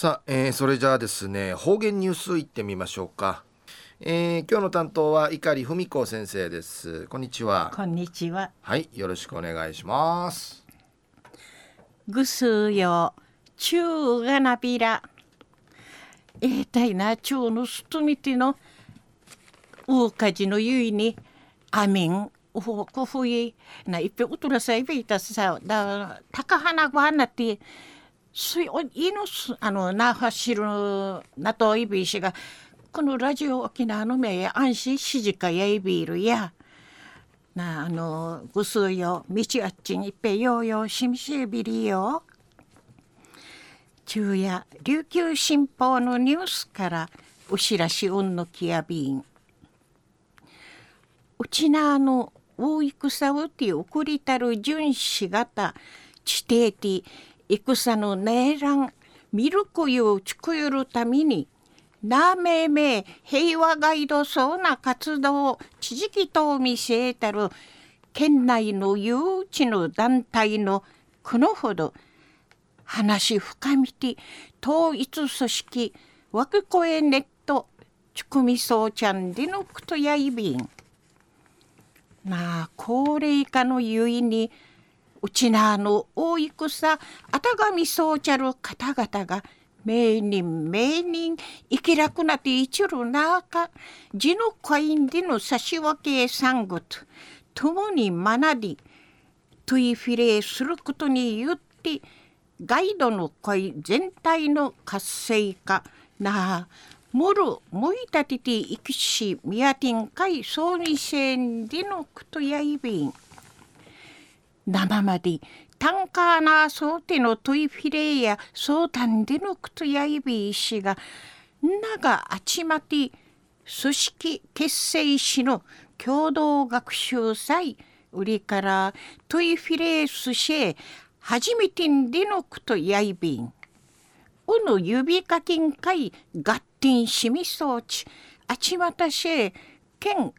さあ、えー、それじゃあですね方言ニュースいってみましょうか、えー、今日の担当は碇文子先生ですこんにちはこんにちははいよろしくお願いしますぐすよ中がなびらえー、たいな中のすとみてのうかじのゆいにあみんうほくふいないっぺうとらさいべいたさだたかはなごはなってすいおいのすあのなはしるなといびしがこのラジオ沖縄のめや安心しじかやいびるや。なあのぐすよ道あっちにいっぺようよしみしえびりよ。昼夜琉球新報のニュースからお知らしうんのきやびん。うちなあの大戦うて送りたる巡視型地底て戦のねえらんミルクゆうちくゆるためになめめ平和ガイドそうな活動地域と見せえたる県内の誘致の団体のこのほど話深みて統一組織枠声ネットちくみそうちゃんでのくとやいびん。なあ高齢化のゆいにうちなの大戦あたがみそうちゃる方々が名人名人生きらくなっていちるなあか字の会員での差し分け産物共に学びトイフィレすることによってガイドの会全体の活性化なあもろもいたてていきしみやてんかいそうにせんでのくとやいびん。生までタンカーナーソーテのトイフィレやソータンでのくとやいびいしがながあちまて組織結成しの共同学習祭売りからトイフィレースシェ初めてんでのくとやいびん。うの指かきんかいガッティンしみそうちあちまたしえ県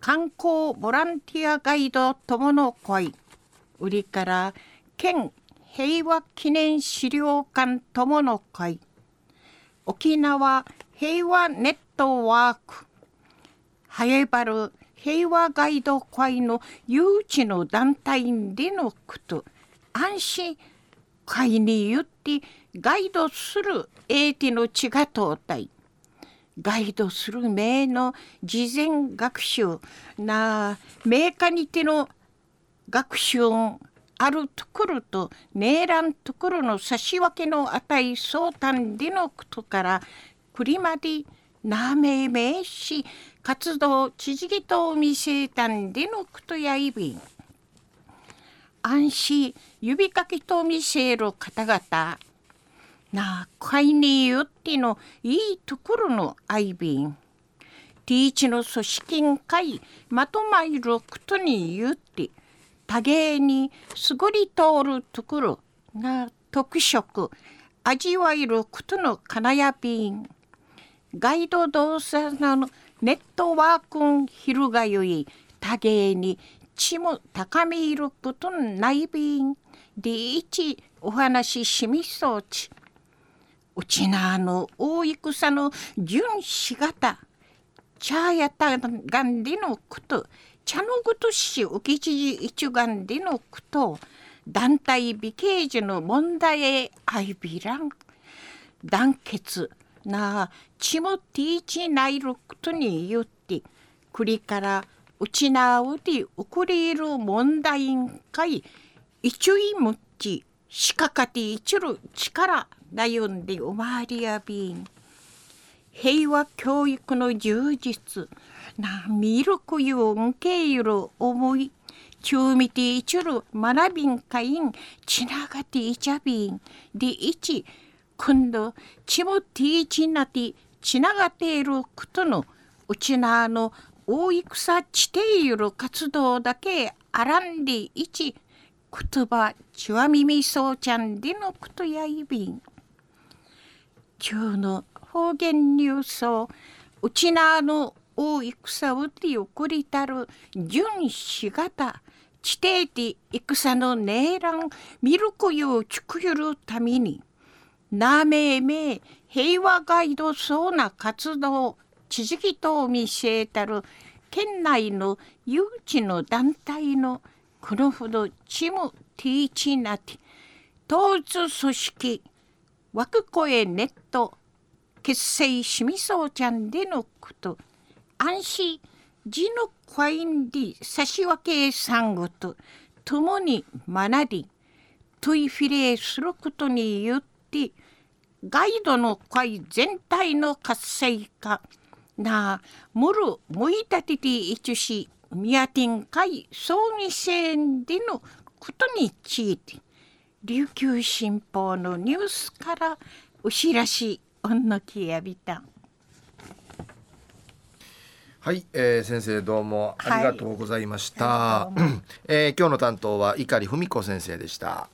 観光ボランティアガイド友の会売りから県平和記念資料館友の会。沖縄平和ネットワーク。ハエバル平和ガイド会の誘致の団体でのこと。安心会に言ってガイドするエーティの血が通ったいガイドする名の事前学習。な名家にての学習あるところとねえらんところの差し分けの値相談でのことからくりまでなめめし活動地域と見せたんでのことやいびん。安心指かけと見せる方々なあ会によってのいいところの愛便ティーチの組織会まとまいることによって。多芸にすぐり通るところが特色味わえることのかなやびんガイド動作のネットワークン広がゆい多芸に地も高めることのないびんでいちお話ししみそうち。うちなあの大戦の巡視型茶やたがんでのこと。茶のごとし浮き知事一丸でのこと団体美形児の問題へ相びらん団結なちもティーチないることによって栗からうちなうでうくれる問題んかい一位むっちしかかていちる力悩んで生まれやびん。平和教育の充実。なミルクゆんけゆる思い中見ていちゅる学びんかいんちながていちゃびん。でいち今度ちもていちなてちながていることのうちなの大戦地ている活動だけあらんでいち言葉ちわみみそうちゃんでのことやいびん。今日の方言ニュースをうちなの大戦うて送りたる巡視型地底で戦のねえらんミルクよちくゆるためになめめ平和ガイドそうな活動地域と見せたる県内の誘致の団体のこのほどチムティーチナティ統一組織枠声ネット結成しみそうちゃんでのこと。安心。字のコインで差し分け産後と共に学びトイフィレすることによってガイドの会全体の活性化なむるむいたてていちしミヤティン会総二線でのことについて琉球新報のニュースからお知らしおんのきやびた。はい、えー、先生どうもありがとうございました、はい、えー、今日の担当は碇文子先生でした